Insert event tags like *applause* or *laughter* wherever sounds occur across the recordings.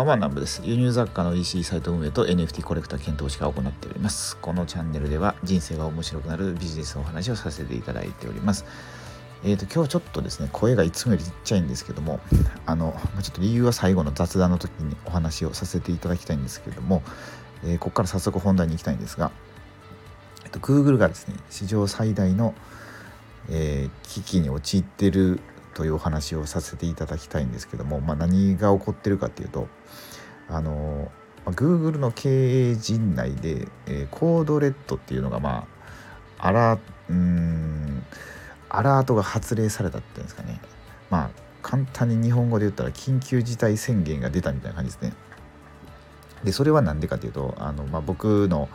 ばんは南部です。輸入雑貨の EC サイト運営と NFT コレクター検討士が行っております。このチャンネルでは人生が面白くなるビジネスのお話をさせていただいております。えーと、今日ちょっとですね声がいつもよりちっちゃいんですけどもあのちょっと理由は最後の雑談の時にお話をさせていただきたいんですけども、えー、ここから早速本題に行きたいんですが、えーと、Google がですね史上最大の、えー、危機に陥っているというお話をさせていただきたいんですけども、まあ、何が起こってるかっていうとあの、Google の経営陣内で、えー、コードレッドっていうのがまああらうんアラートが発令されたっていうんですかね。まあ簡単に日本語で言ったら緊急事態宣言が出たみたいな感じですね。でそれは何でかというとあの、まあ、僕の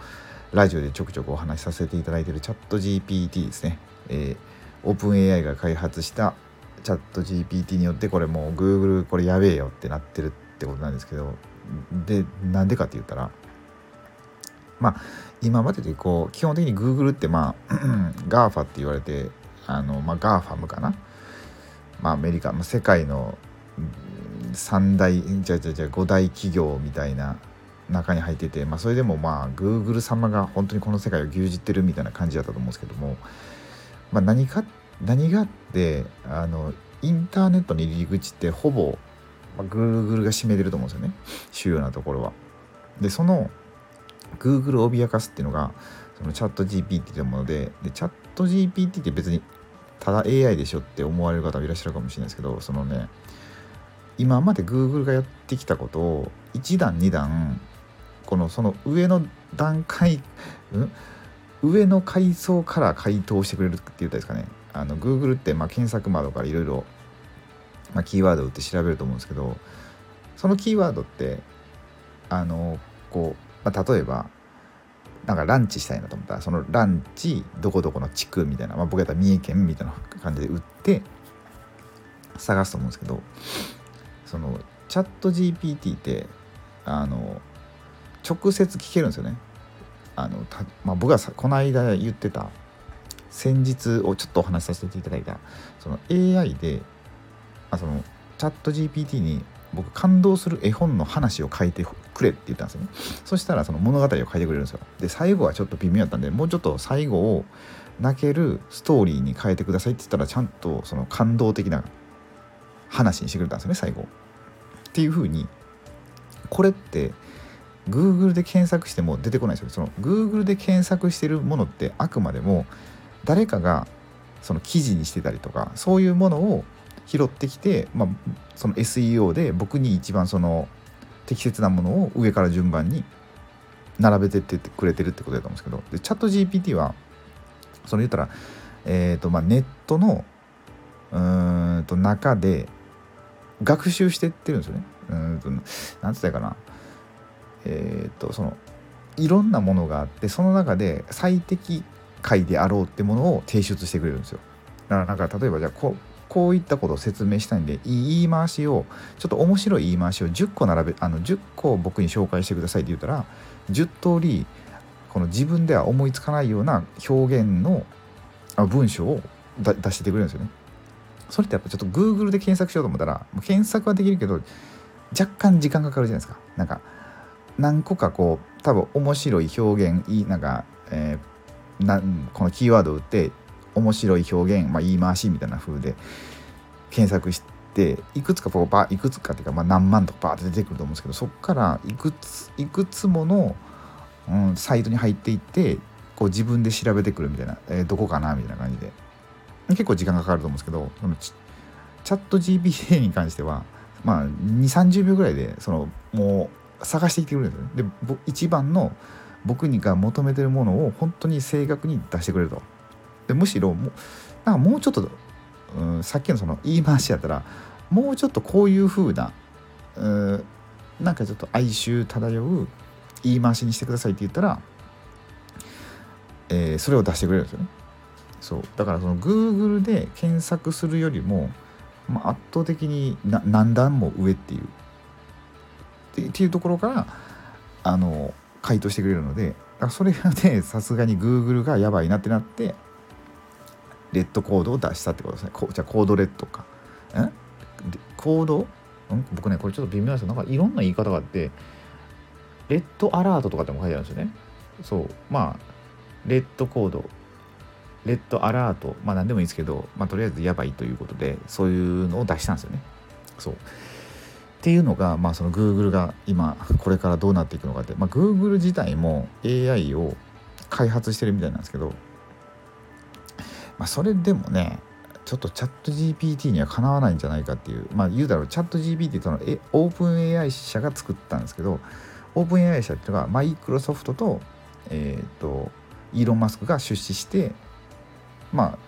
ラジオでちょくちょくお話しさせていただいているチャット GPT ですね、えー、 Open AI が開発したチャット GPT によってこれもう Google これやべえよってなってるってことなんですけどでなんでかって言ったらまあ今まででこう基本的に Google ってまあ *clears throat* GAFA って言われてあの、まあ、 GAFAM かな、まあ、アメリカ、まあ、世界の3大じゃじゃじゃ5大企業みたいな中に入ってて、まあ、それでもまあ Google 様が本当にこの世界を牛耳ってるみたいな感じだったと思うんですけども、まあ、何か何があってあのインターネットの入り口ってほぼ、まあ、グーグルが占めてると思うんですよね。主要なところは。でそのグーグルを脅かすっていうのがそのチャット GPT というものででチャット GPT って別にただ AI でしょって思われる方もいらっしゃるかもしれないですけどそのね今まで Google がやってきたことを1段2段このその上の段階、うん、上の階層から回答してくれるって言ったんですかね。あの Google ってまあ検索窓からいろいろキーワードを打って調べると思うんですけどそのキーワードってあのこう、まあ、例えばなんかランチしたいなと思ったらそのランチどこどこの地区みたいな、まあ、僕やったら三重県みたいな感じで売って探すと思うんですけどそのチャット GPT ってあの直接聞けるんですよね。あのまあ、僕がさこの間言ってた先日をちょっとお話しさせていただいたその AI であそのチャット GPT に僕感動する絵本の話を書いてくれって言ったんですよね。そしたらその物語を書いてくれるんですよ。で最後はちょっと微妙だったんでもうちょっと最後を泣けるストーリーに変えてくださいって言ったらちゃんとその感動的な話にしてくれたんですよね最後。っていう風にこれって Google で検索しても出てこないですよ。その Google で検索してるものってあくまでも誰かがその記事にしてたりとかそういうものを拾ってきて、まあ、その SEO で僕に一番その適切なものを上から順番に並べてってくれてるってことだと思うんですけどでチャット GPT はその言ったら、えーとまあ、ネットのうんと中で学習してってるんですよね。うんとなんつったらいいかな。えっ、ー、とそのいろんなものがあってその中で最適解であろうってものを提出してくれるんですよ。だからなんか例えばじゃあこうこういったことを説明したいんで言い回しをちょっと面白い言い回しを10個並べあの10個僕に紹介してくださいって言ったら10通りこの自分では思いつかないような表現の文章を出しててくれるんですよね。それってやっぱちょっと Google で検索しようと思ったら検索はできるけど若干時間かかるじゃないですか。なんか何個かこう多分面白い表現いいなんか、えー、なこのキーワードを打って面白い表現、まあ、言い回しみたいな風で検索していくつかこうバいくつかっていうか、まあ、何万とかバーって出てくると思うんですけどそこからいくついくつもの、うん、サイトに入っていってこう自分で調べてくるみたいな、えー、どこかなみたいな感じで結構時間がかかると思うんですけどそのチャット GPT に関してはまあ2 3 0秒ぐらいでそのもう探してきてくれるんですよね。で一番の僕にが求めてるものを本当に正確に出してくれると。でむしろもうなんかもうちょっと、うん、さっきのその言い回しやったらもうちょっとこういう風な、うん、なんかちょっと哀愁漂う言い回しにしてくださいって言ったら、えー、それを出してくれるんですよね。そうだからその Google で検索するよりも、まあ、圧倒的に何段も上っていうっていうところからあの回答してくれるのでだからそれで *laughs* さすがに Google がやばいなってなってレッドコードを出したってことですね。こじゃあコードレッドか。んコード？僕ねこれちょっと微妙ですけどなんかいろんな言い方があってレッドアラートとかっても書いてあるんですよね。そう。まあレッドコード。レッドアラート。まあ何でもいいですけど、まあ、とりあえずやばいということでそういうのを出したんですよね。そう。っていうのが、まあ、その Google が今これからどうなっていくのかって、まあ、Google 自体も AI を開発してるみたいなんですけど、まあ、それでもねちょっとチャット GPT にはかなわないんじゃないかっていうまあ言うだろうチャット GPT ってのはオープン AI 社が作ったんですけどオープン AI 社っていうのがマイクロソフトとえっ、ー、とイーロン・マスクが出資してま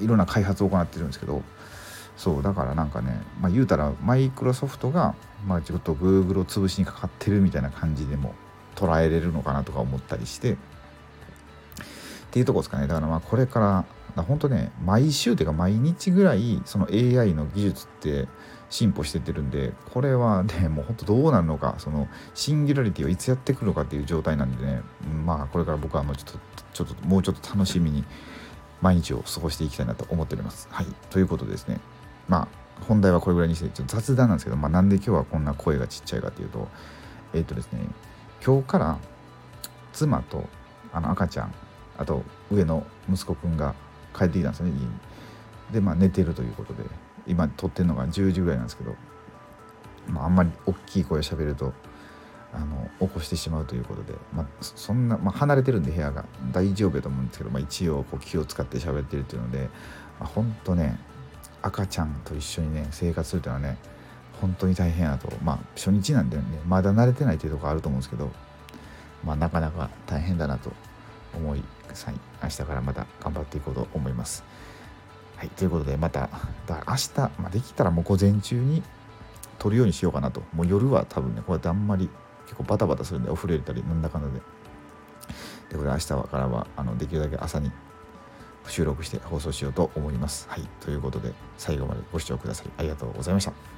あいろんな開発を行ってるんですけどそうだからなんかね、まあ、言うたらマイクロソフトが、まあ、ちょっと Google を潰しにかかってるみたいな感じでも捉えれるのかなとか思ったりしてっていうとこですかね。だからまあこれから本当ね毎週っていうか毎日ぐらいその AI の技術って進歩してってるんでこれはねもう本当どうなるのかそのシンギュラリティをいつやってくるのかっていう状態なんでねまあこれから僕はもうちょっとちょっともうちょっと楽しみに毎日を過ごしていきたいなと思っております。はい。ということですね。まあ本題はこれぐらいにしてちょっと雑談なんですけど、まあ、なんで今日はこんな声がちっちゃいかというとえっ、ー、とですね今日から妻とあの赤ちゃんあと上の息子くんが帰ってきたんですよね家に。でまあ寝てるということで今撮ってるのが10時ぐらいなんですけど、まあ、あんまり大きい声をしゃべるとあの起こしてしまうということで、まあ、そんな、まあ、離れてるんで部屋が大丈夫だと思うんですけど、まあ、一応こう気を使って喋ってるっていうので、まあ、ほんとね赤ちゃんと一緒にね生活するというのはね本当に大変やと。まあ初日なんでねまだ慣れてないというとこあると思うんですけどまあなかなか大変だなと思い明日からまた頑張っていこうと思います。はい、ということでまただ明日、まあ、できたらもう午前中に撮るようにしようかなと。もう夜は多分ねこうやってあんまり結構バタバタするんでお風呂入れたりなんだかんだで。でこれ明日からはあのできるだけ朝に収録して放送しようと思います。はい。ということで、最後までご視聴くださりありがとうございました。